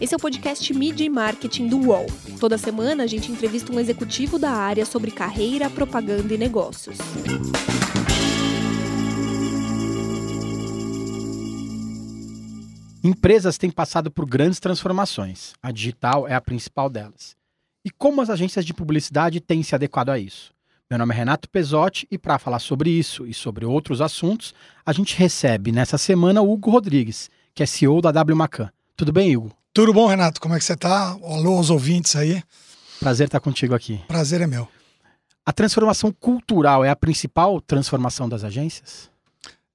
Esse é o podcast Media e Marketing do UOL. Toda semana a gente entrevista um executivo da área sobre carreira, propaganda e negócios. Empresas têm passado por grandes transformações. A digital é a principal delas. E como as agências de publicidade têm se adequado a isso? Meu nome é Renato Pesotti e para falar sobre isso e sobre outros assuntos, a gente recebe nessa semana o Hugo Rodrigues, que é CEO da W Macan. Tudo bem, Hugo? Tudo bom, Renato? Como é que você tá? Alô aos ouvintes aí. Prazer estar contigo aqui. Prazer é meu. A transformação cultural é a principal transformação das agências?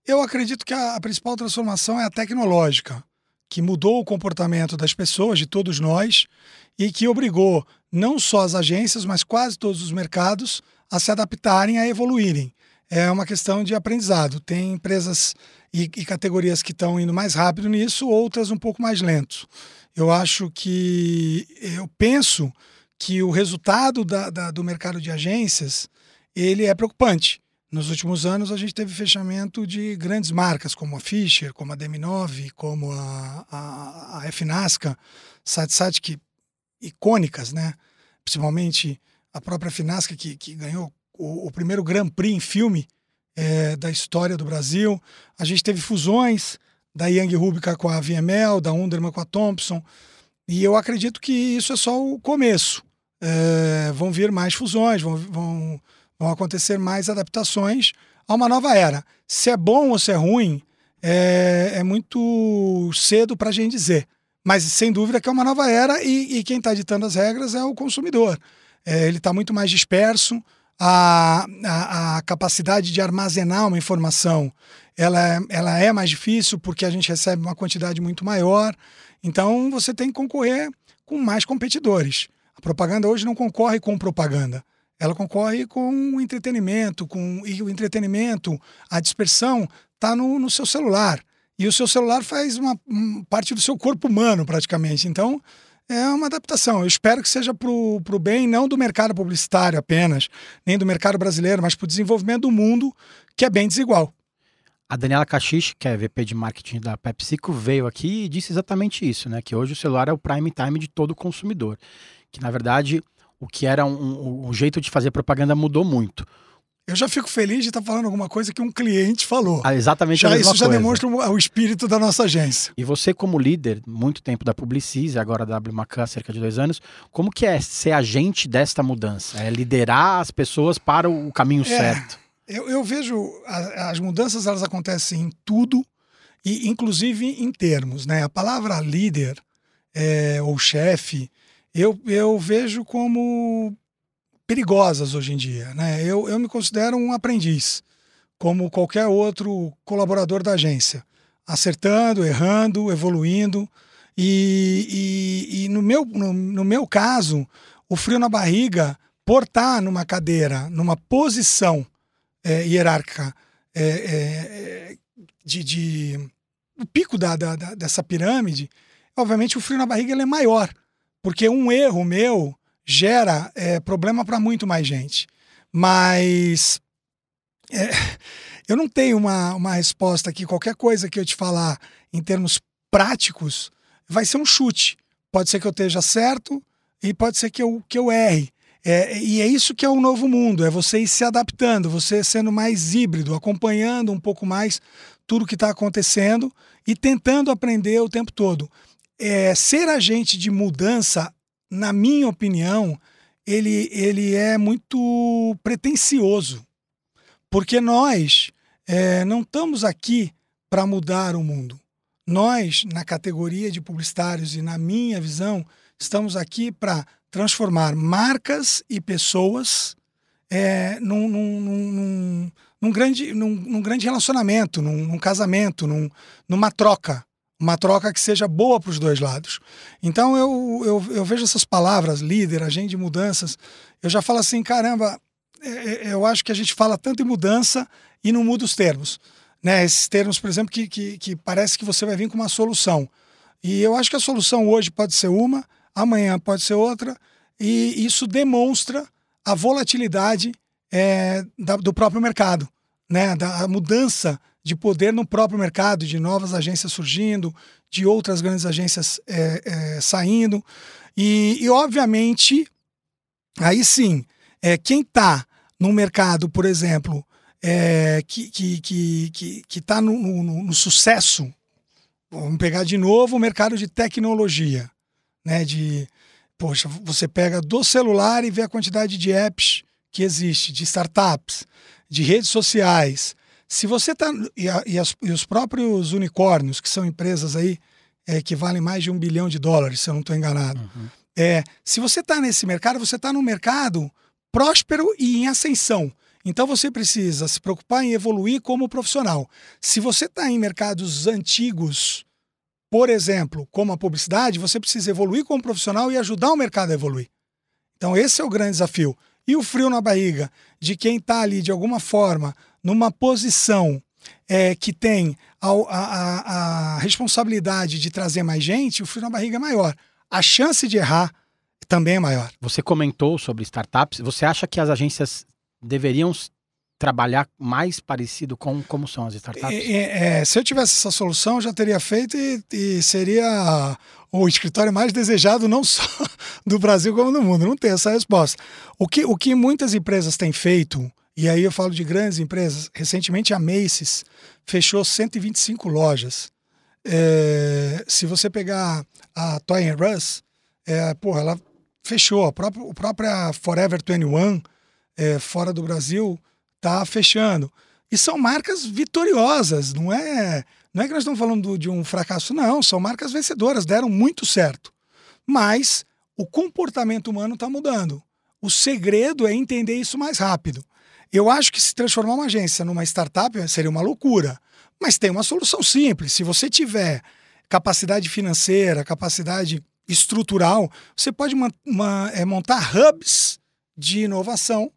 Eu acredito que a, principal transformação é a tecnológica, que mudou o comportamento das pessoas, de todos nós, e que obrigou não só as agências, mas quase todos os mercados a se adaptarem, a evoluírem. É uma questão de aprendizado. Tem empresas e, e categorias que estão indo mais rápido nisso, outras um pouco mais lentos. Eu acho que eu penso que o resultado da, da, do mercado de agências ele é preocupante. Nos últimos anos a gente teve fechamento de grandes marcas como a Fischer, como a DM9, como a, a, a FNASCA, SATSAT, que icônicas, né? Principalmente a própria Finasca que, que ganhou o, o, primeiro Grand Prix em filme é, da história do Brasil. A gente teve fusões, da Young Rubica com a VML, da Underman com a Thompson. E eu acredito que isso é só o começo. É, vão vir mais fusões, vão, vão, vão acontecer mais adaptações a uma nova era. Se é bom ou se é ruim, é, é muito cedo para a gente dizer. Mas sem dúvida que é uma nova era e, e quem está ditando as regras é o consumidor. É, ele está muito mais disperso, a, a, a, capacidade de armazenar uma informação ela, é, ela é mais difícil porque a gente recebe uma quantidade muito maior. Então você tem que concorrer com mais competidores. A propaganda hoje não concorre com propaganda. Ela concorre com o entretenimento, com e o entretenimento, a dispersão está no, no seu celular. E o seu celular faz uma, uma parte do seu corpo humano, praticamente. Então, é uma adaptação. Eu espero que seja para o bem, não do mercado publicitário apenas, nem do mercado brasileiro, mas para o desenvolvimento do mundo, que é bem desigual. A Daniela Cachiche, que é VP de marketing da PepsiCo, veio aqui e disse exatamente isso, né? Que hoje o celular é o prime time de todo consumidor. Que na verdade o que era um, um, o jeito de fazer propaganda mudou muito. Eu já fico feliz de estar falando alguma coisa que um cliente falou. Ah, exatamente já, a mesma Isso já coisa. demonstra o espírito da nossa agência. E você, como líder, muito tempo da Publicis, agora da WMACAN há cerca de dois anos, como que é ser agente desta mudança? É liderar as pessoas para o caminho é, certo? Eu, eu vejo a, as mudanças, elas acontecem em tudo, e inclusive em termos. Né? A palavra líder é, ou chefe, eu, eu vejo como perigosas hoje em dia. Né? Eu, eu me considero um aprendiz, como qualquer outro colaborador da agência, acertando, errando, evoluindo. E, e, e no, meu, no, no meu caso, o frio na barriga, por estar numa cadeira, numa posição é, hierárquica é, é, de, de, o pico da, da, dessa pirâmide, obviamente o frio na barriga é maior, porque um erro meu gera é, problema para muito mais gente. Mas é, eu não tenho uma, uma resposta aqui. Qualquer coisa que eu te falar em termos práticos vai ser um chute. Pode ser que eu esteja certo e pode ser que eu, que eu erre. É, e é isso que é o novo mundo, é você ir se adaptando, você sendo mais híbrido, acompanhando um pouco mais tudo que está acontecendo e tentando aprender o tempo todo. É, ser agente de mudança na minha opinião, ele, ele é muito pretensioso. Porque nós é, não estamos aqui para mudar o mundo. Nós, na categoria de publicitários e na minha visão, estamos aqui para transformar marcas e pessoas é, num, num, num, num, grande, num, grande relacionamento, num, casamento, num, numa troca uma troca que seja boa para os dois lados. Então eu, eu, eu, vejo essas palavras, líder, agente de mudanças, eu já falo assim, caramba, é, é, eu acho que a gente fala tanto em mudança e não muda os termos. Né? Esses termos, por exemplo, que, que, que parece que você vai vir com uma solução. E eu acho que a solução hoje pode ser uma, amanhã pode ser outra, e isso demonstra a volatilidade é, da, do próprio mercado, né? da mudança de poder no próprio mercado, de novas agências surgindo, de outras grandes agências é, é, saindo. E, e, obviamente, aí sim, é, quem está no mercado, por exemplo, é, que está que, que, que, que tá no, no, no, sucesso, vamos pegar de novo o mercado de tecnologia, né? De, poxa, você pega do celular e vê a quantidade de apps que existe, de startups, de redes sociais. Se você está. E, e, e, os próprios unicórnios, que são empresas aí é, que valem mais de um bilhão de dólares, se eu não estou enganado. Uhum. É, se você está nesse mercado, você está num mercado próspero e em ascensão. Então você precisa se preocupar em evoluir como profissional. Se você está em mercados antigos, por exemplo, como a publicidade, você precisa evoluir como profissional e ajudar o mercado a evoluir. Então esse é o grande desafio. E o frio na barriga de quem está ali de alguma forma numa posição é, que tem a, a, a, responsabilidade de trazer mais gente, o frio na barriga é maior. A chance de errar também é maior. Você comentou sobre startups. Você acha que as agências deveriam trabalhar mais parecido com como são as startups? É, é, se eu tivesse essa solução, eu já teria feito e, e, seria o escritório mais desejado não só do Brasil como do mundo. Não tem essa resposta. O que, o que muitas empresas têm feito, e aí eu falo de grandes empresas, recentemente a Macy's fechou 125 lojas. É, se você pegar a Toy R Us, é, porra, ela fechou. A própria, a própria Forever 21, é, fora do Brasil, está fechando. E são marcas vitoriosas, não é, não é que nós estamos falando de um fracasso, não, são marcas vencedoras, deram muito certo. Mas o comportamento humano está mudando. O segredo é entender isso mais rápido. Eu acho que se transformar uma agência numa startup seria uma loucura, mas tem uma solução simples. Se você tiver capacidade financeira, capacidade estrutural, você pode uma, uma, é, montar hubs de inovação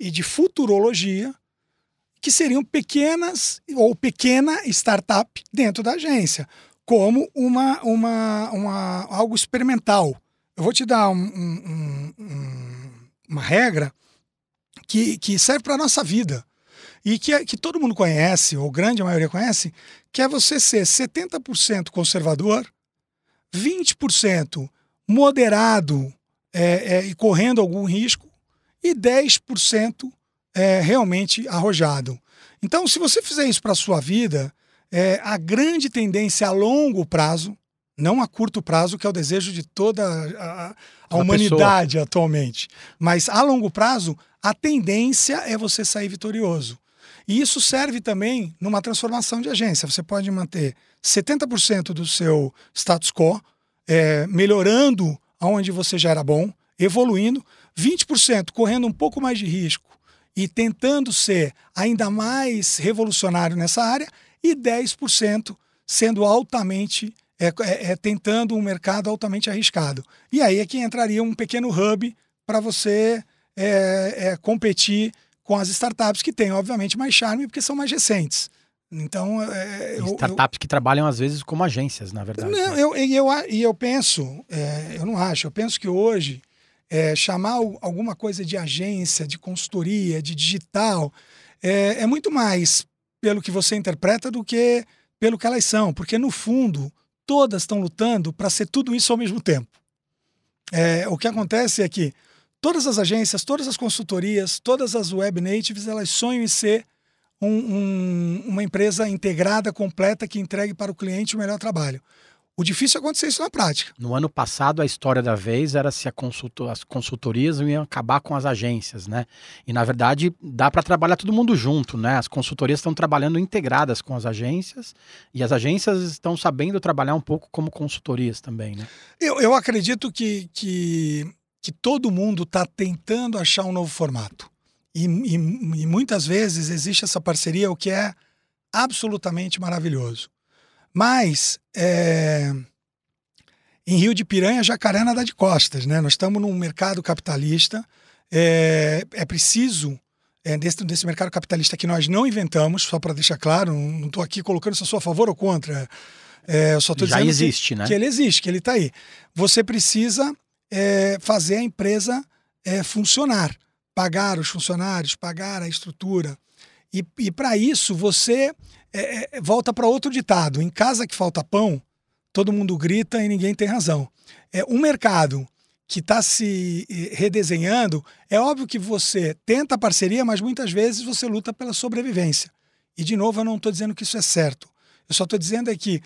e de futurologia, que seriam pequenas ou pequena startup dentro da agência, como uma, uma, uma algo experimental. Eu vou te dar um, um, um, uma regra que, que serve para a nossa vida e que, é, que todo mundo conhece, ou grande maioria conhece, que é você ser 70% conservador, 20% moderado é, é, e correndo algum risco, e 10% é, realmente arrojado. Então, se você fizer isso para a sua vida, é, a grande tendência a longo prazo, não a curto prazo, que é o desejo de toda a, a humanidade pessoa. atualmente, mas a longo prazo, a tendência é você sair vitorioso. E isso serve também numa transformação de agência. Você pode manter 70% do seu status quo, é, melhorando aonde você já era bom, evoluindo, 20% correndo um pouco mais de risco e tentando ser ainda mais revolucionário nessa área, e 10% sendo altamente, é, é, é, tentando um mercado altamente arriscado. E aí é que entraria um pequeno hub para você é, é, competir com as startups que têm, obviamente, mais charme porque são mais recentes. Então, é, eu, startups eu, que trabalham às vezes como agências, na verdade. Não, né? eu, eu, e eu penso, é, eu não acho, eu penso que hoje é, chamar alguma coisa de agência, de consultoria, de digital, é, é muito mais pelo que você interpreta do que pelo que elas são, porque no fundo todas estão lutando para ser tudo isso ao mesmo tempo. É, o que acontece é que todas as agências, todas as consultorias, todas as web natives, elas sonham em ser um, um, uma empresa integrada, completa, que entregue para o cliente o melhor trabalho. O difícil é acontecer isso na prática. No ano passado, a história da vez era se consultor, as consultorias iam acabar com as agências, né? E na verdade dá para trabalhar todo mundo junto, né? As consultorias estão trabalhando integradas com as agências e as agências estão sabendo trabalhar um pouco como consultorias também, né? Eu, eu acredito que, que, que todo mundo está tentando achar um novo formato. E, e, e muitas vezes existe essa parceria, o que é absolutamente maravilhoso. Mas é, em Rio de Piranha, jacaré nada de costas, né? Nós estamos num mercado capitalista. É, é preciso, é, desse, desse mercado capitalista que nós não inventamos, só para deixar claro, não estou aqui colocando se eu sou a favor ou contra. É, eu só estou dizendo existe, que, né? que ele existe, que ele está aí. Você precisa é, fazer a empresa é, funcionar, pagar os funcionários, pagar a estrutura. E, e para isso você é, é, volta para outro ditado: em casa que falta pão, todo mundo grita e ninguém tem razão. É um mercado que está se redesenhando, é óbvio que você tenta parceria, mas muitas vezes você luta pela sobrevivência. E, de novo, eu não estou dizendo que isso é certo. Eu só estou dizendo é que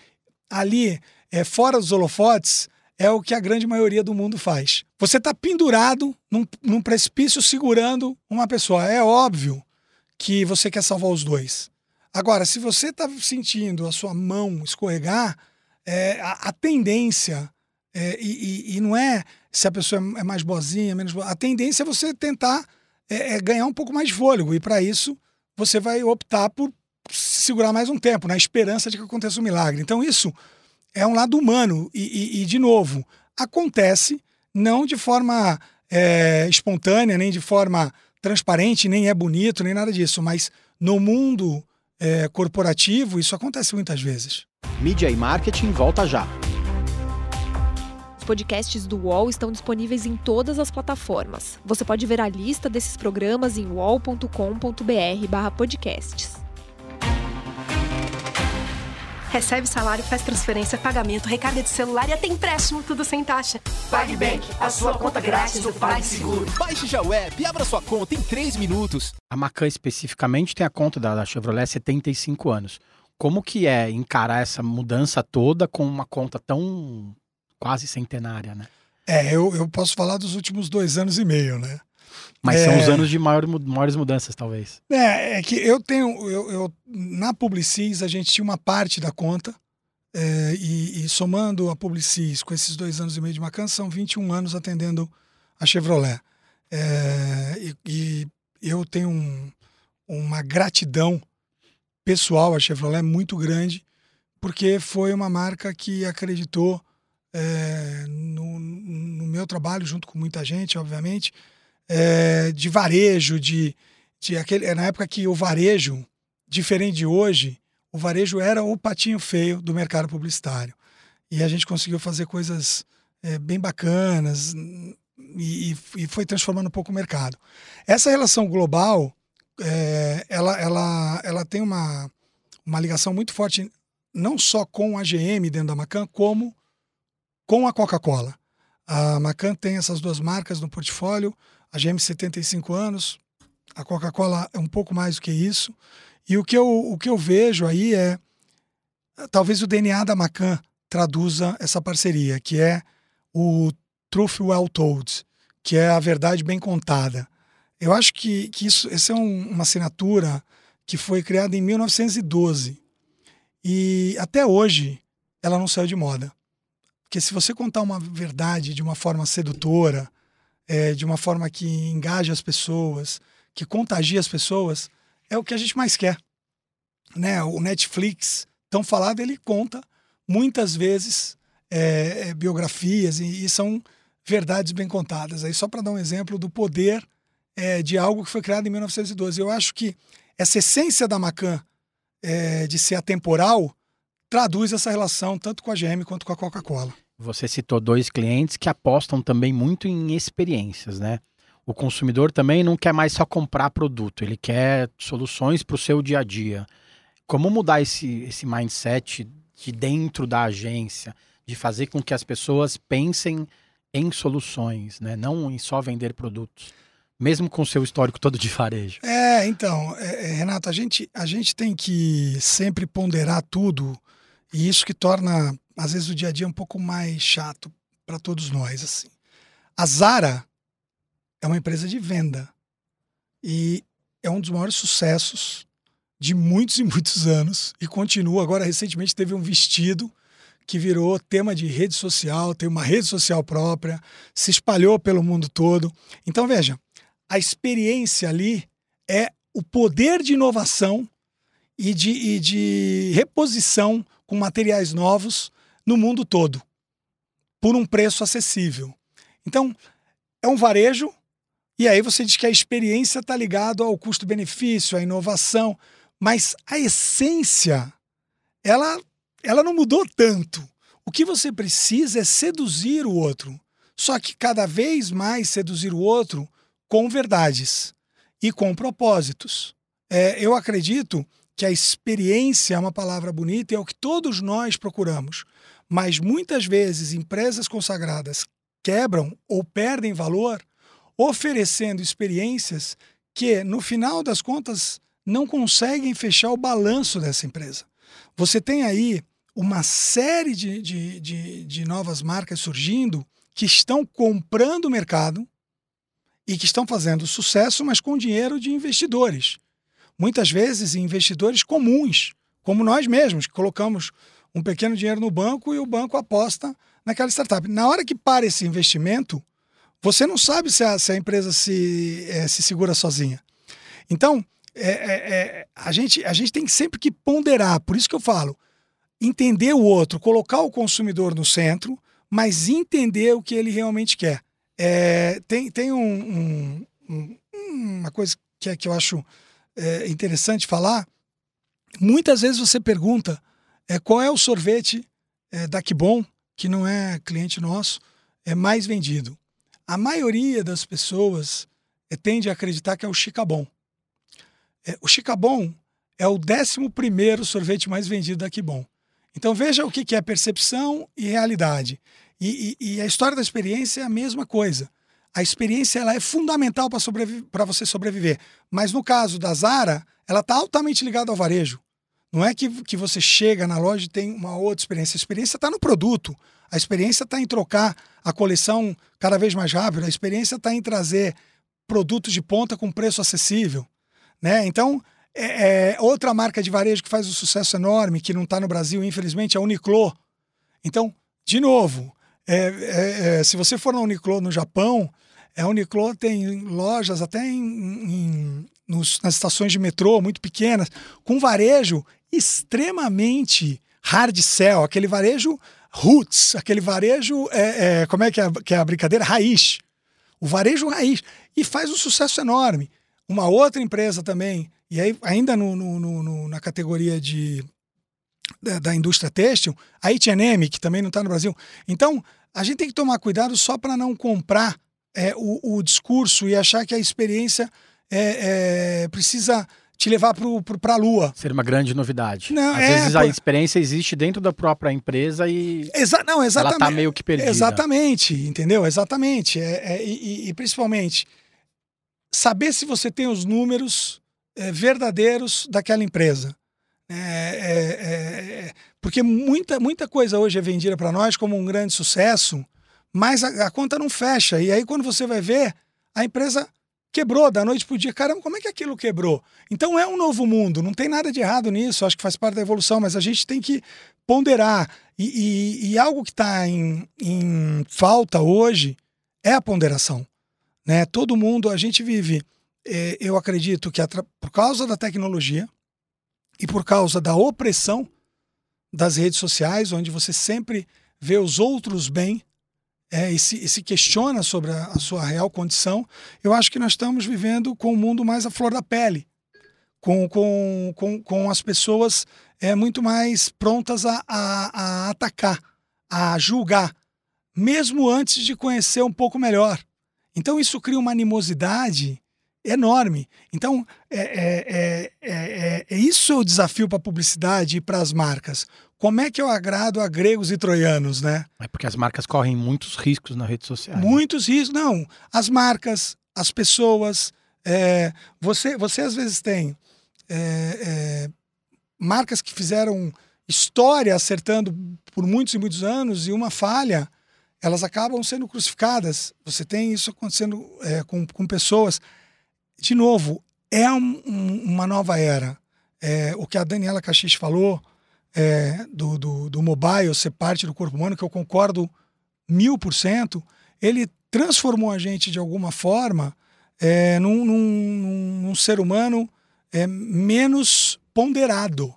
ali, é, fora dos holofotes, é o que a grande maioria do mundo faz. Você está pendurado num, num precipício segurando uma pessoa. É óbvio que você quer salvar os dois. Agora, se você está sentindo a sua mão escorregar, é, a, a, tendência, é, e, e, e, não é se a pessoa é mais boazinha, menos boa. A tendência é você tentar é, é ganhar um pouco mais de fôlego. E para isso, você vai optar por segurar mais um tempo, na esperança de que aconteça um milagre. Então, isso é um lado humano. E, e, e de novo, acontece não de forma é, espontânea, nem de forma transparente, nem é bonito, nem nada disso. Mas no mundo é, corporativo, isso acontece muitas vezes. Mídia e marketing volta já podcasts do UOL estão disponíveis em todas as plataformas. Você pode ver a lista desses programas em uol.com.br/podcasts. Recebe salário, faz transferência, pagamento, recarga de celular e até empréstimo, tudo sem taxa. PagBank, a sua conta grátis do PagSeguro. Baixe já o app e abra sua conta em 3 minutos. A Macan especificamente tem a conta da Chevrolet há 75 anos. Como que é encarar essa mudança toda com uma conta tão quase centenária, né? É, eu, eu posso falar dos últimos dois anos e meio, né? Mas é... são os anos de maior, maiores mudanças, talvez. É, é que eu tenho. Eu, eu, na Publicis, a gente tinha uma parte da conta. É, e, e, somando a Publicis com esses dois anos e meio de Macan, são 21 anos atendendo a Chevrolet. É, e, e, eu tenho um, uma gratidão pessoal à Chevrolet muito grande, porque foi uma marca que acreditou é, no, no, meu trabalho, junto com muita gente, obviamente, é, de varejo, de, de aquele, na época que o varejo, diferente de hoje, o varejo era o patinho feio do mercado publicitário. E a gente conseguiu fazer coisas é, bem bacanas e, e, foi transformando um pouco o mercado. Essa relação global, é, ela, ela, ela tem uma, uma ligação muito forte não só com a GM dentro da Macan, como com a Coca-Cola. A Macan tem essas duas marcas no portfólio, a GM 75 anos, a Coca-Cola é um pouco mais do que isso. E o que eu, o que eu vejo aí é talvez o DNA da Macan traduza essa parceria, que é o Truth Well Told, que é a verdade bem contada. Eu acho que, que isso essa é um, uma assinatura que foi criada em 1912 e até hoje ela não saiu de moda. Porque se você contar uma verdade de uma forma sedutora, é, de uma forma que engaja as pessoas, que contagia as pessoas, é o que a gente mais quer. Né? O Netflix, tão falado, ele conta muitas vezes é, é, biografias e, e, são verdades bem contadas. Aí só para dar um exemplo do poder é, de algo que foi criado em 1912. Eu acho que essa essência da Macan é, de ser atemporal traduz essa relação tanto com a GM quanto com a Coca-Cola. Você citou dois clientes que apostam também muito em experiências, né? O consumidor também não quer mais só comprar produto, ele quer soluções para o seu dia a dia. Como mudar esse, esse mindset de dentro da agência, de fazer com que as pessoas pensem em soluções, né? não em só vender produtos? mesmo com o seu histórico todo de varejo? É, então, é, é, Renato, a gente, a gente tem que sempre ponderar tudo e isso que torna, às vezes, o dia a dia um pouco mais chato para todos nós. assim. A Zara é uma empresa de venda e é um dos maiores sucessos de muitos e muitos anos e continua. Agora, recentemente, teve um vestido que virou tema de rede social, tem uma rede social própria, se espalhou pelo mundo todo. Então, veja, a experiência ali é o poder de inovação e de, e de reposição com materiais novos no mundo todo, por um preço acessível. Então, é um varejo, e aí você diz que a experiência está ligada ao custo-benefício, à inovação, mas a essência, ela, ela não mudou tanto. O que você precisa é seduzir o outro. Só que cada vez mais seduzir o outro com verdades e com propósitos. É, eu acredito que a experiência é uma palavra bonita e é o que todos nós procuramos. Mas muitas vezes empresas consagradas quebram ou perdem valor oferecendo experiências que, no final das contas, não conseguem fechar o balanço dessa empresa. Você tem aí uma série de, de, de, de novas marcas surgindo que estão comprando o mercado e que estão fazendo sucesso, mas com dinheiro de investidores. Muitas vezes investidores comuns, como nós mesmos, que colocamos um pequeno dinheiro no banco e o banco aposta naquela startup. Na hora que para esse investimento, você não sabe se a, se a empresa se, é, se segura sozinha. Então, é, é, é, a, gente, a gente tem sempre que ponderar, por isso que eu falo, entender o outro, colocar o consumidor no centro, mas entender o que ele realmente quer. É, tem tem um, um, uma coisa que, é, que eu acho é, interessante falar. Muitas vezes você pergunta é, qual é o sorvete é, da Kibon, que não é cliente nosso, é mais vendido. A maioria das pessoas é, tende a acreditar que é o Chicabon. É, o Chicabon é o 11 sorvete mais vendido da Kibon. Então veja o que é percepção e realidade. E, e, e, a história da experiência é a mesma coisa. A experiência ela é fundamental para você sobreviver. Mas no caso da Zara, ela está altamente ligada ao varejo. Não é que, que você chega na loja e tem uma outra experiência. A experiência está no produto. A experiência está em trocar a coleção cada vez mais rápido. A experiência está em trazer produtos de ponta com preço acessível. Né? Então, é, é, outra marca de varejo que faz um sucesso enorme, que não está no Brasil, infelizmente, é a Uniqlo. Então, de novo, é, é, é, se você for na Uniqlo no Japão, a Uniqlo tem lojas até em, em, nos, nas estações de metrô muito pequenas, com varejo extremamente hard sell, aquele varejo roots, aquele varejo, é, é, como é que é, que é a brincadeira? Raiz. O varejo raiz. E faz um sucesso enorme. Uma outra empresa também, e aí ainda no, no, no na categoria de da, da indústria têxtil, a H&M, que também não está no Brasil. Então, a gente tem que tomar cuidado só para não comprar é, o, o, discurso e achar que a experiência é, é, precisa te levar para a lua. Ser uma grande novidade. Não, Às é, vezes por... a experiência existe dentro da própria empresa e Exa não, exatamente. ela está meio que perdida. Exatamente, entendeu? Exatamente. É, é, e, e, principalmente, saber se você tem os números é, verdadeiros daquela empresa. É, é, porque muita, muita coisa hoje é vendida para nós como um grande sucesso, mas a, a conta não fecha. E aí, quando você vai ver, a empresa quebrou da noite para o dia. Caramba, como é que aquilo quebrou? Então é um novo mundo, não tem nada de errado nisso, acho que faz parte da evolução, mas a gente tem que ponderar. E, e, e algo que está em, em falta hoje é a ponderação. Né? Todo mundo, a gente vive, é, eu acredito que por causa da tecnologia e por causa da opressão das redes sociais, onde você sempre vê os outros bem é, e, se, e, se, questiona sobre a, a, sua real condição, eu acho que nós estamos vivendo com o mundo mais à flor da pele, com, com, com, com as pessoas é, muito mais prontas a, a, a atacar, a julgar, mesmo antes de conhecer um pouco melhor. Então isso cria uma animosidade enorme. Então, é, é, é, é, isso é o desafio para a publicidade e para as marcas. Como é que eu agrado a gregos e troianos, né? É porque as marcas correm muitos riscos na rede social. Muitos riscos, não. As marcas, as pessoas. você, você às vezes tem marcas que fizeram história acertando por muitos e muitos anos e uma falha elas acabam sendo crucificadas. Você tem isso acontecendo é, com, com pessoas. De novo, é um, um, uma nova era. É, o que a Daniela Caxix falou é, do, do, do mobile ser parte do corpo humano, que eu concordo mil por cento, ele transformou a gente de alguma forma é, num, num, num, ser humano é, menos ponderado.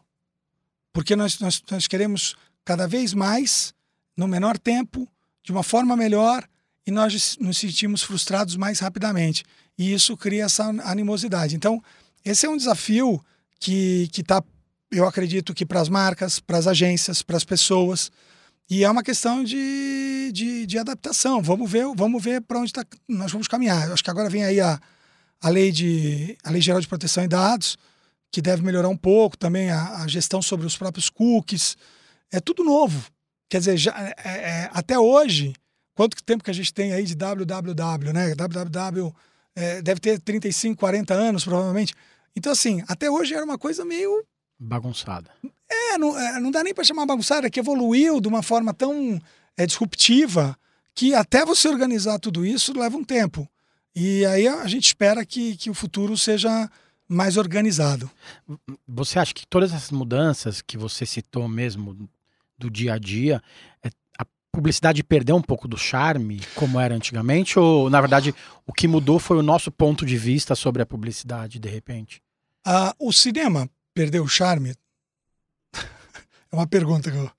Porque nós, nós, nós queremos cada vez mais, no menor tempo, de uma forma melhor e nós nos sentimos frustrados mais rapidamente. E isso cria essa animosidade. Então, esse é um desafio que está, eu acredito que para as marcas, para as agências, para as pessoas. E é uma questão de, de, de adaptação. Vamos ver, vamos ver para onde tá, nós vamos caminhar. Eu acho que agora vem aí a, a, lei de, a Lei Geral de Proteção de Dados, que deve melhorar um pouco, também a, a gestão sobre os próprios cookies. É tudo novo. Quer dizer, já, é, é, até hoje, quanto tempo que a gente tem aí de www, né? www é, deve ter 35, 40 anos, provavelmente. Então, assim, até hoje era uma coisa meio. Bagunçada. É, não, é, não dá nem para chamar bagunçada, é que evoluiu de uma forma tão é, disruptiva que até você organizar tudo isso leva um tempo. E aí a gente espera que, que o futuro seja mais organizado. Você acha que todas essas mudanças que você citou mesmo do dia a dia, é, publicidade perdeu um pouco do charme, como era antigamente? Ou, na verdade, o que mudou foi o nosso ponto de vista sobre a publicidade, de repente? Ah, o cinema perdeu o charme? é uma pergunta que eu.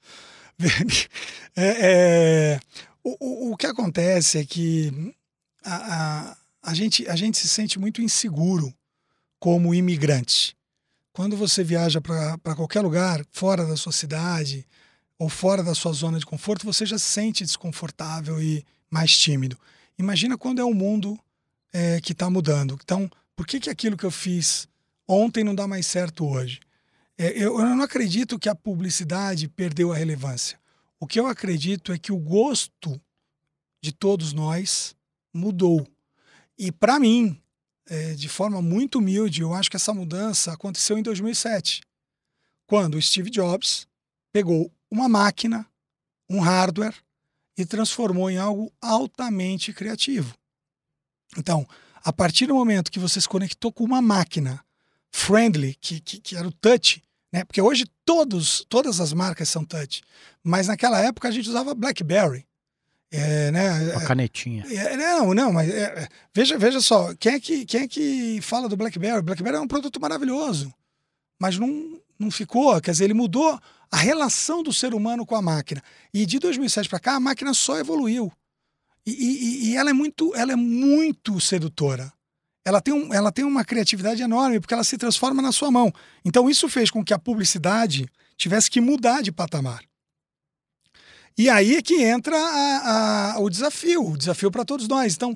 é, é, o, o, o, que acontece é que a, a, a, gente, a gente se sente muito inseguro como imigrante. Quando você viaja para qualquer lugar fora da sua cidade ou fora da sua zona de conforto, você já se sente desconfortável e mais tímido. Imagina quando é um mundo é, que está mudando. Então, por que, que aquilo que eu fiz ontem não dá mais certo hoje? É, eu, eu não acredito que a publicidade perdeu a relevância. O que eu acredito é que o gosto de todos nós mudou. E para mim, é, de forma muito humilde, eu acho que essa mudança aconteceu em 2007, quando Steve Jobs pegou uma máquina, um hardware, e transformou em algo altamente criativo. Então, a partir do momento que você se conectou com uma máquina friendly, que, que, que era o touch, né? porque hoje todos, todas as marcas são touch, mas naquela época a gente usava BlackBerry. É, né? Uma canetinha. É, não, não, mas é, é, veja, veja só, quem é, que, quem é que fala do BlackBerry? BlackBerry é um produto maravilhoso, mas não, não ficou, quer dizer, ele mudou a relação do ser humano com a máquina. E de 2007 para cá, a máquina só evoluiu. E, e, e, ela, é muito, ela é muito sedutora. Ela tem, um, ela tem uma criatividade enorme, porque ela se transforma na sua mão. Então, isso fez com que a publicidade tivesse que mudar de patamar. E aí é que entra a, a, o desafio, o desafio para todos nós. Então,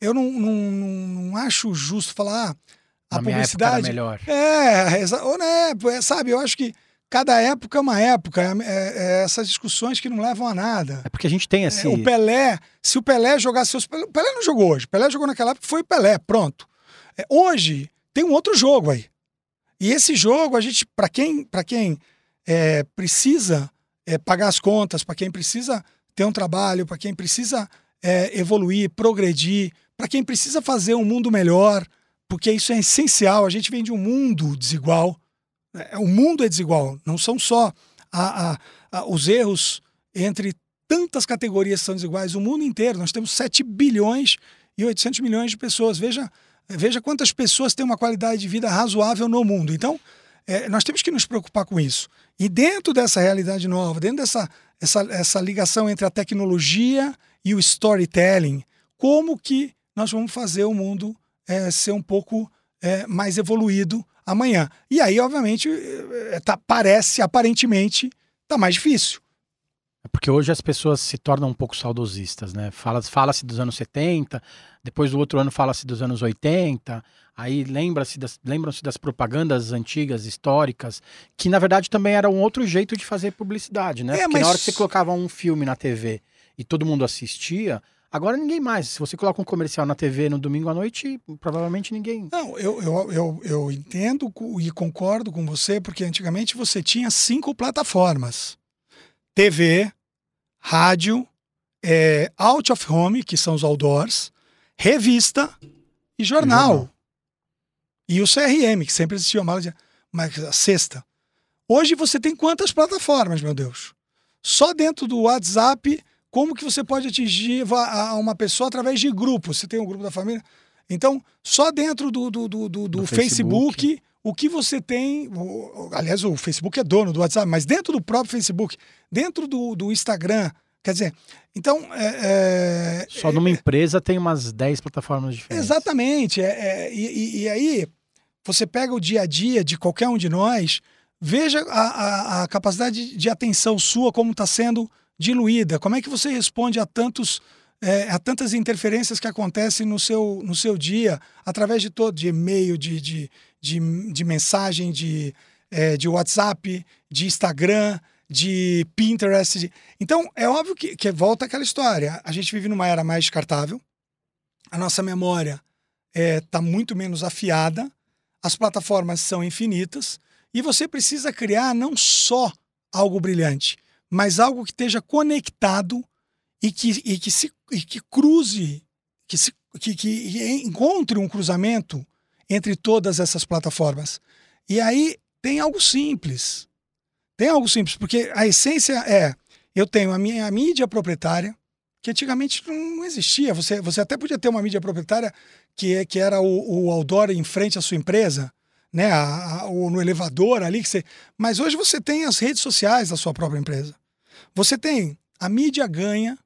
eu não, não, não acho justo falar ah, a Na publicidade. melhor. É, ou né, sabe, eu acho que cada época é uma época. É, é, é, essas discussões que não levam a nada. É porque a gente tem assim. o Pelé, se o Pelé jogasse seus. O Pelé não jogou hoje. O Pelé jogou naquela época, foi Pelé, pronto. É, hoje tem um outro jogo aí. E esse jogo, a gente, para quem, pra quem é, precisa é, pagar as contas, para quem precisa ter um trabalho, para quem precisa é, evoluir, progredir, para quem precisa fazer um mundo melhor, porque isso é essencial. A gente vem de um mundo desigual. É, o mundo é desigual, não são só a, a, a, os erros entre tantas categorias que são desiguais. O mundo inteiro, nós temos 7 bilhões e 800 milhões de pessoas. Veja, veja quantas pessoas têm uma qualidade de vida razoável no mundo. Então, é, nós temos que nos preocupar com isso. E dentro dessa realidade nova, dentro dessa essa, essa ligação entre a tecnologia e o storytelling, como que nós vamos fazer o mundo é, ser um pouco é, mais evoluído amanhã? E aí, obviamente, é, tá, parece, aparentemente, tá mais difícil. É porque hoje as pessoas se tornam um pouco saudosistas, né? Fala-se fala dos anos 70, depois do outro ano fala-se dos anos 80, aí lembra-se das, lembram-se das propagandas antigas, históricas, que na verdade também era um outro jeito de fazer publicidade, né? É, porque mas... na hora que você colocava um filme na TV e todo mundo assistia, Agora ninguém mais. Se você coloca um comercial na TV no domingo à noite, provavelmente ninguém. Não, eu, eu, eu, eu entendo e concordo com você, porque antigamente você tinha cinco plataformas: TV, rádio, é, out of home, que são os outdoors, revista e jornal. E o CRM, que sempre existia uma mas a sexta. Hoje você tem quantas plataformas, meu Deus? Só dentro do WhatsApp, como que você pode atingir uma pessoa através de grupos? Você tem um grupo da família. Então, só dentro do, do, do, do, do Facebook, Facebook, o que você tem. Aliás, o Facebook é dono do WhatsApp, mas dentro do próprio Facebook, dentro do, do Instagram, Quer dizer, então. É, é, Só numa é, empresa tem umas 10 plataformas diferentes. Exatamente. É, é e, e, aí, você pega o dia a dia de qualquer um de nós, veja a, a, a capacidade de atenção sua, como está sendo diluída. Como é que você responde a tantos é, há tantas interferências que acontecem no seu, no seu dia, através de todo, de e-mail, de, de, de, de mensagem, de, é, de WhatsApp, de Instagram, de Pinterest. De... Então, é óbvio que, que volta aquela história. A gente vive numa era mais descartável, a nossa memória está é, tá muito menos afiada, as plataformas são infinitas, e você precisa criar não só algo brilhante, mas algo que esteja conectado e que, e que, se, e que cruze, que, se, que, que encontre um cruzamento entre todas essas plataformas. E aí tem algo simples. Tem algo simples, porque a essência é: eu tenho a minha mídia proprietária, que antigamente não existia. Você, você até podia ter uma mídia proprietária que, que era o, o outdoor em frente à sua empresa, né? A, a, ou no elevador ali. Que você... Mas hoje você tem as redes sociais da sua própria empresa. Você tem a mídia ganha,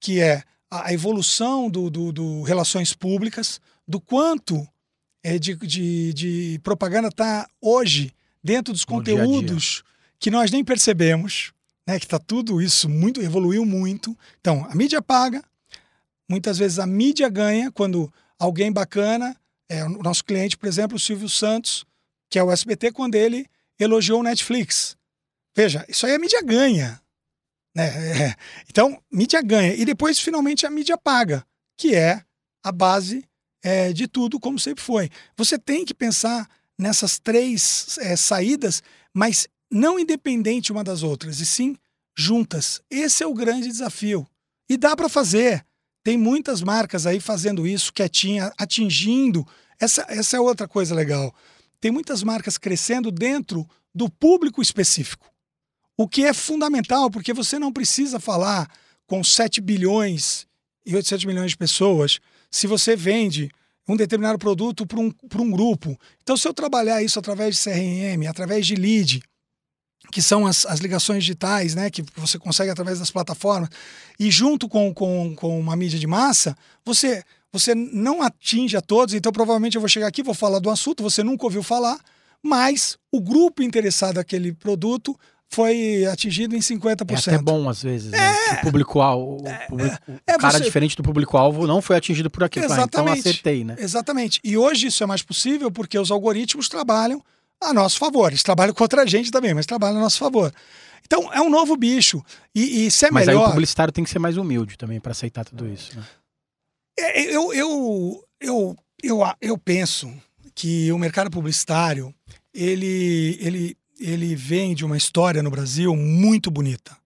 que é a evolução do, do, do relações públicas, do quanto é, de, de, de propaganda está hoje dentro dos conteúdos dia dia. que nós nem percebemos, né? Que está tudo isso muito evoluiu muito. Então, a mídia paga, muitas vezes a mídia ganha quando alguém bacana, é, o nosso cliente, por exemplo, o Silvio Santos, que é o SBT, quando ele elogiou o Netflix. Veja, isso aí a mídia ganha. Né? É. Então, mídia ganha. E depois, finalmente, a mídia paga, que é a base é, de tudo, como sempre foi. Você tem que pensar nessas três é, saídas, mas não independente uma das outras, e sim juntas. Esse é o grande desafio. E dá para fazer. Tem muitas marcas aí fazendo isso, quietinha, atingindo. Essa, essa é outra coisa legal. Tem muitas marcas crescendo dentro do público específico. O que é fundamental, porque você não precisa falar com 7 bilhões e 800 milhões de pessoas se você vende um determinado produto para um, um grupo. Então, se eu trabalhar isso através de CRM, através de lead, que são as, as ligações digitais, né, que você consegue através das plataformas, e junto com, com, com uma mídia de massa, você, você não atinge a todos. Então, provavelmente eu vou chegar aqui, vou falar do assunto, você nunca ouviu falar, mas o grupo interessado naquele produto foi atingido em 50%. É até bom, às vezes, né? é, o público-alvo, é, é, o cara você... diferente do público-alvo não foi atingido por aquilo. Então, Exatamente. Então acertei, né? Exatamente. E hoje isso é mais possível porque os algoritmos trabalham a nosso favor. Eles trabalham contra a gente também, mas trabalham a nosso favor. Então, é um novo bicho. E, e se é mas melhor... aí o publicitário tem que ser mais humilde também para aceitar tudo isso. Né? É, eu, eu, eu, eu, eu penso que o mercado publicitário ele, ele, ele vem de uma história no Brasil muito bonita.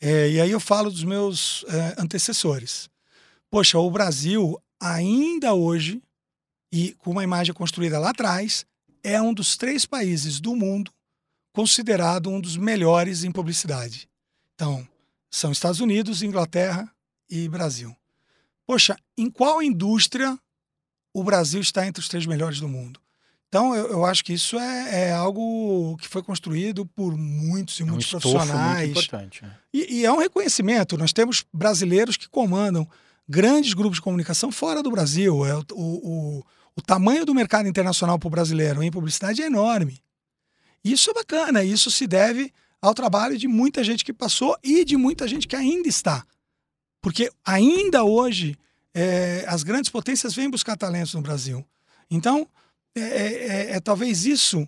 É, e aí eu falo dos meus é, antecessores. Poxa, o Brasil ainda hoje, e com uma imagem construída lá atrás, é um dos três países do mundo considerado um dos melhores em publicidade. Então, são Estados Unidos, Inglaterra e Brasil. Poxa, em qual indústria o Brasil está entre os três melhores do mundo? Então, eu, eu acho que isso é, é, algo que foi construído por muitos e é um muitos profissionais. Muito importante. Né? E, e, é um reconhecimento. Nós temos brasileiros que comandam grandes grupos de comunicação fora do Brasil. É, o, o, o tamanho do mercado internacional para o brasileiro em publicidade é enorme. Isso é bacana. Isso se deve ao trabalho de muita gente que passou e de muita gente que ainda está. Porque ainda hoje é, as grandes potências vêm buscar talentos no Brasil. Então, é, é, é, é, talvez isso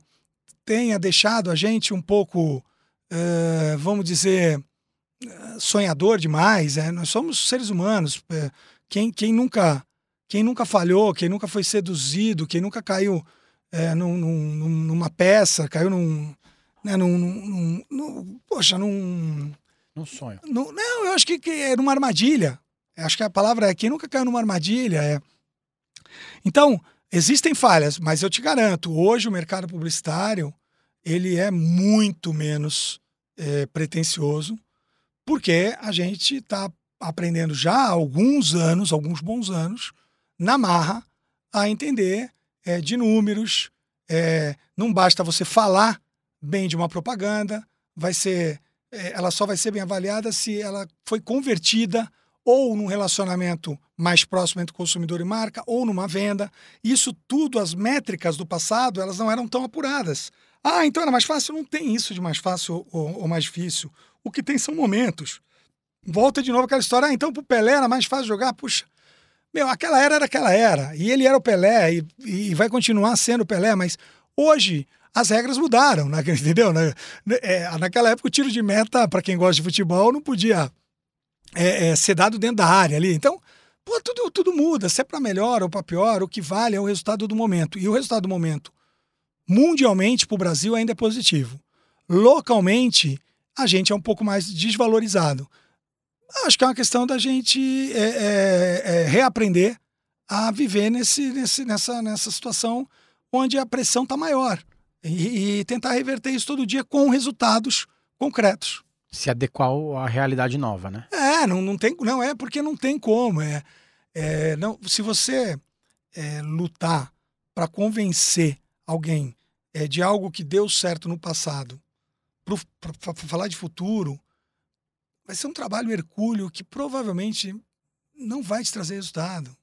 tenha deixado a gente um pouco, é, vamos dizer, sonhador demais. É? Nós somos seres humanos. É, quem, quem, nunca, quem nunca falhou, quem nunca foi seduzido, quem nunca caiu num, num, numa peça, caiu num. Né, num, num, num poxa, num. Num sonho. não, eu acho que, que é numa armadilha. Eu acho que a palavra é quem nunca caiu numa armadilha. É... Então, Existem falhas, mas eu te garanto, hoje o mercado publicitário ele é muito menos é, pretencioso, porque a gente está aprendendo já há alguns anos, alguns bons anos, na marra, a entender é, de números. É, não basta você falar bem de uma propaganda, vai ser, é, ela só vai ser bem avaliada se ela foi convertida ou num relacionamento mais próximo entre consumidor e marca, ou numa venda. Isso tudo, as métricas do passado, elas não eram tão apuradas. Ah, então era mais fácil? Não tem isso de mais fácil ou, ou mais difícil. O que tem são momentos. volta de novo aquela história. Ah, então pro Pelé era mais fácil jogar. Puxa, meu, aquela era era aquela era. E ele era o Pelé e, e vai continuar sendo o Pelé, mas hoje as regras mudaram, né? entendeu? Na, é, naquela época o tiro de meta, para quem gosta de futebol, não podia é, é, ser dado dentro da área ali. Então, pô, tudo, tudo muda. Se é para melhor ou para pior, o que vale é o resultado do momento. E o resultado do momento, mundialmente, para o Brasil, ainda é positivo. Localmente, a gente é um pouco mais desvalorizado. Acho que é uma questão da gente é, é, é, reaprender a viver nesse, nesse, nessa, nessa situação onde a pressão está maior e, e, tentar reverter isso todo dia com resultados concretos. Se adequar à realidade nova, né? É, não, não tem, não é porque não tem como. É, é não, se você é, lutar para convencer alguém é, de algo que deu certo no passado, para falar de futuro, vai ser um trabalho hercúleo que provavelmente não vai te trazer resultado.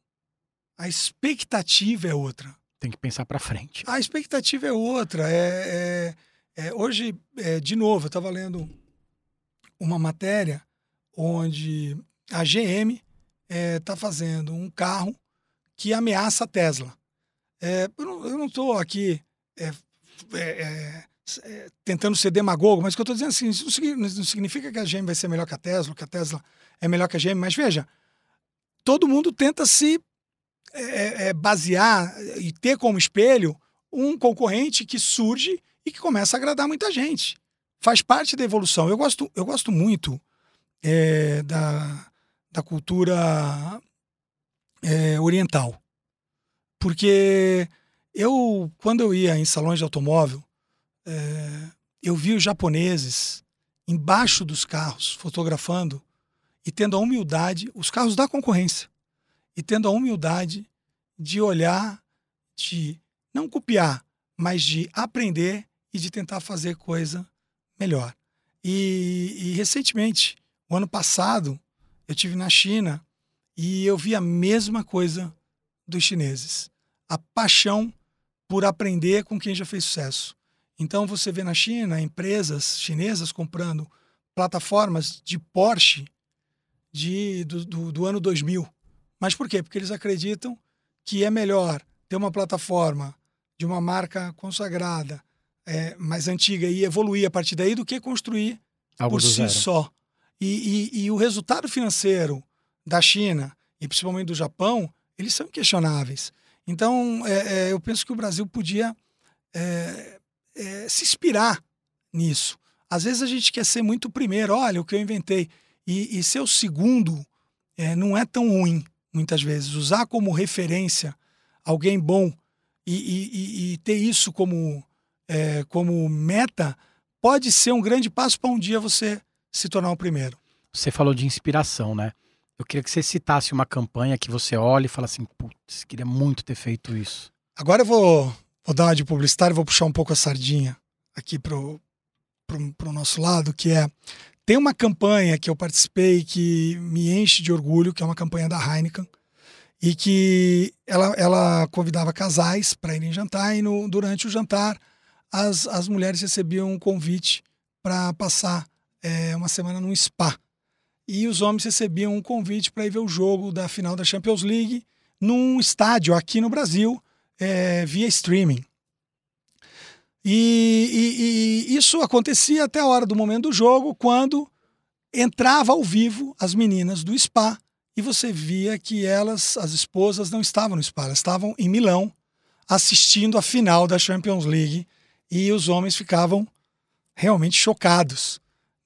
A expectativa é outra. Tem que pensar para frente. A expectativa é outra. É, é, é hoje, é, de novo, eu estava lendo uma matéria onde a GM está é, fazendo um carro que ameaça a Tesla. É, eu não estou aqui é, tentando ser demagogo, mas o que eu estou dizendo assim, isso não significa que a GM vai ser melhor que a Tesla, que a Tesla é melhor que a GM, mas veja, todo mundo tenta se basear e ter como espelho um concorrente que surge e que começa a agradar muita gente. Faz parte da evolução. Eu gosto, eu gosto muito é, da, da cultura é, oriental. Porque eu, quando eu ia em salões de automóvel, é, eu vi os japoneses embaixo dos carros fotografando e tendo a humildade, os carros da concorrência, e tendo a humildade de olhar, de não copiar, mas de aprender e de tentar fazer coisa melhor. E, e recentemente, o ano passado, eu tive na China e eu vi a mesma coisa dos chineses. A paixão por aprender com quem já fez sucesso. Então você vê na China empresas chinesas comprando plataformas de Porsche de, do, do, do ano 2000. Mas por quê? Porque eles acreditam que é melhor ter uma plataforma de uma marca consagrada, é, mais antiga e evoluir a partir daí do que construir Algo por si zero. só. E, e, e, o resultado financeiro da China e principalmente do Japão, eles são inquestionáveis. Então, é, é, eu penso que o Brasil podia é, é, se inspirar nisso. Às vezes a gente quer ser muito primeiro, olha o que eu inventei. E, e ser o segundo é, não é tão ruim, muitas vezes. Usar como referência alguém bom e, e, e ter isso como, é, como meta pode ser um grande passo para um dia você se tornar o primeiro. Você falou de inspiração, né? Eu queria que você citasse uma campanha que você olhe e fala assim, putz, queria muito ter feito isso. Agora eu vou vou dar uma de publicitário, vou puxar um pouco a sardinha aqui pro, pro, pro nosso lado, que é tem uma campanha que eu participei que me enche de orgulho, que é uma campanha da Heineken, e que ela, ela convidava casais para irem jantar, e no, durante o jantar as, as mulheres recebiam um convite para passar é, uma semana num spa. E os homens recebiam um convite para ir ver o jogo da final da Champions League num estádio aqui no Brasil, é, via streaming. E, e, e, isso acontecia até a hora do momento do jogo, quando entrava ao vivo as meninas do spa e você via que elas, as esposas, não estavam no spa, elas estavam em Milão assistindo a final da Champions League e os homens ficavam realmente chocados.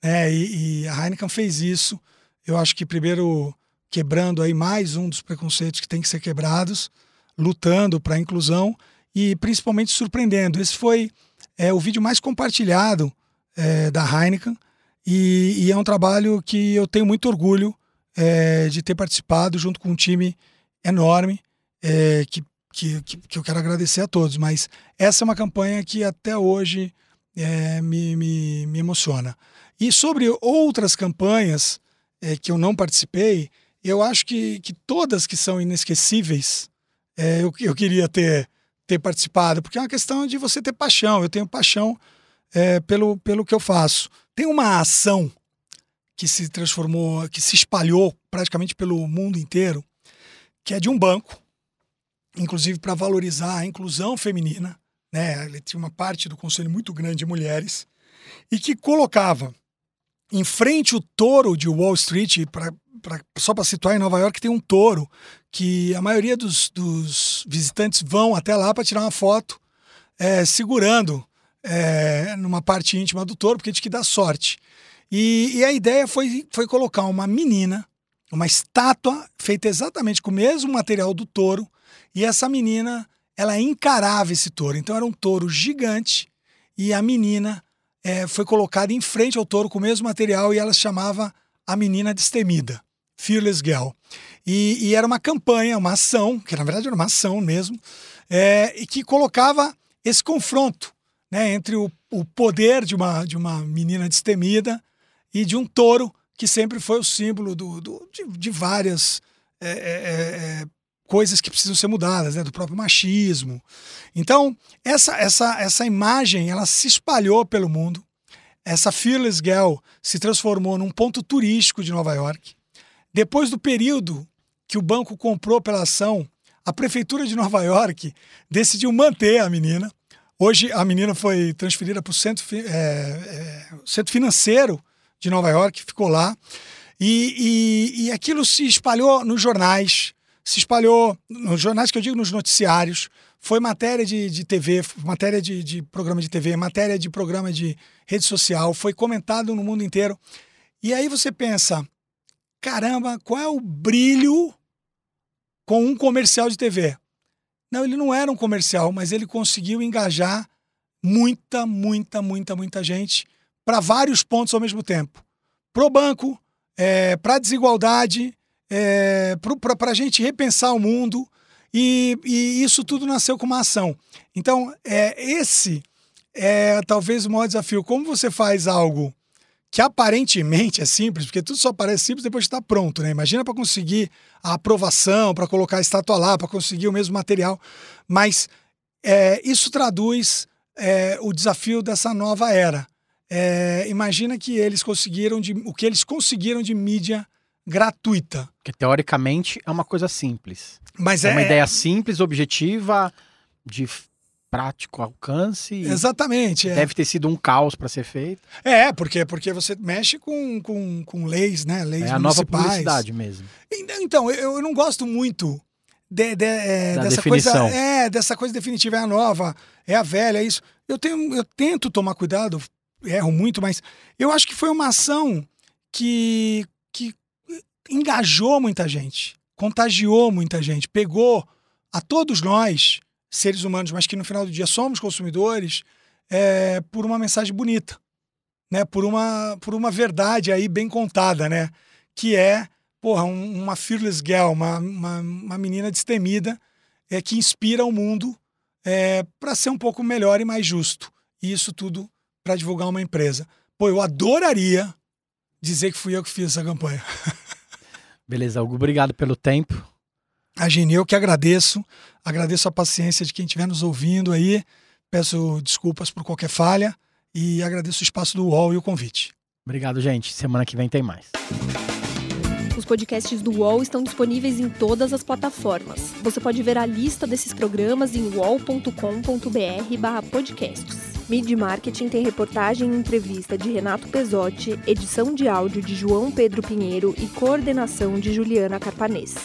Né? E, e a Heineken fez isso, eu acho que primeiro quebrando aí mais um dos preconceitos que tem que ser quebrados, lutando para a inclusão e principalmente surpreendendo. Esse foi é, o vídeo mais compartilhado é, da Heineken e, e, é um trabalho que eu tenho muito orgulho é, de ter participado junto com um time enorme é, que, que, que, eu quero agradecer a todos. Mas essa é uma campanha que até hoje é, me, me, me, emociona. E sobre outras campanhas é, que eu não participei, eu acho que, que todas que são inesquecíveis é, eu, eu queria ter, ter participado, porque é uma questão de você ter paixão. Eu tenho paixão é, pelo, pelo que eu faço. Tem uma ação que se transformou, que se espalhou praticamente pelo mundo inteiro, que é de um banco, inclusive para valorizar a inclusão feminina, né? Ele tinha uma parte do conselho muito grande de mulheres e que colocava em frente o touro de Wall Street, pra, pra só para situar em Nova York, tem um touro que a maioria dos, dos visitantes vão até lá para tirar uma foto é, segurando é, numa parte íntima do touro, porque diz que dá sorte. E, e, a ideia foi, foi colocar uma menina, uma estátua feita exatamente com o mesmo material do touro, e essa menina, ela encarava esse touro. Então era um touro gigante, e a menina é, foi colocada em frente ao touro com o mesmo material, e ela se chamava a menina destemida, Fearless Girl. E, e era uma campanha, uma ação, que na verdade era uma ação mesmo, é, e que colocava esse confronto né, entre o, o poder de uma, de uma menina destemida e de um touro que sempre foi o símbolo do, do de, de, várias é, é, é, coisas que precisam ser mudadas, né, do próprio machismo. Então, essa, essa, essa imagem ela se espalhou pelo mundo. Essa Fearless Girl se transformou num ponto turístico de Nova York. Depois do período que o banco comprou pela ação, a prefeitura de Nova York decidiu manter a menina. Hoje a menina foi transferida para o centro, é, é, centro financeiro de Nova York, ficou lá. E, e, e, aquilo se espalhou nos jornais, se espalhou nos jornais que eu digo nos noticiários. Foi matéria de, de TV, matéria de, de programa de TV, matéria de programa de rede social, foi comentado no mundo inteiro. E aí você pensa, caramba, qual é o brilho com um comercial de TV. Não, ele não era um comercial, mas ele conseguiu engajar muita, muita, muita, muita gente para vários pontos ao mesmo tempo. Pro banco, é, para a desigualdade, é, para a gente repensar o mundo. E, e, isso tudo nasceu com uma ação. Então, é, esse é talvez o maior desafio. Como você faz algo que aparentemente é simples, porque tudo só parece simples depois de estar pronto, né? Imagina para conseguir a aprovação, para colocar a estátua lá, para conseguir o mesmo material. Mas é, isso traduz é, o desafio dessa nova era. É, imagina que eles conseguiram de, o que eles conseguiram de mídia gratuita. Que teoricamente é uma coisa simples. Mas é, é uma ideia simples, objetiva, de prático alcance. Exatamente. É. Deve ter sido um caos para ser feito. É, porque, porque você mexe com, com, com leis, né? Leis é a nova publicidade mesmo. Então, eu, eu não gosto muito de, de, é, dessa definição. coisa. É, dessa coisa definitiva. É a nova, é a velha, é isso. Eu, tenho, eu tento tomar cuidado, erro muito, mas eu acho que foi uma ação que, que engajou muita gente, contagiou muita gente, pegou a todos nós seres humanos, mas que no final do dia somos consumidores, é, por uma mensagem bonita, né? Por uma, por uma verdade aí bem contada, né? Que é, porra, um, uma fearless girl, uma, uma, uma, menina destemida é, que inspira o mundo é, para ser um pouco melhor e mais justo. E isso tudo para divulgar uma empresa. Pô, eu adoraria dizer que fui eu que fiz essa campanha. Beleza, Hugo, obrigado pelo tempo. Agine, eu que agradeço, agradeço a paciência de quem estiver nos ouvindo aí, peço desculpas por qualquer falha e agradeço o espaço do UOL e o convite. Obrigado, gente. Semana que vem tem mais. Os podcasts do UOL estão disponíveis em todas as plataformas. Você pode ver a lista desses programas em wallcombr podcasts. Mid Marketing tem reportagem e entrevista de Renato Pesotti, edição de áudio de João Pedro Pinheiro e coordenação de Juliana Carpanês.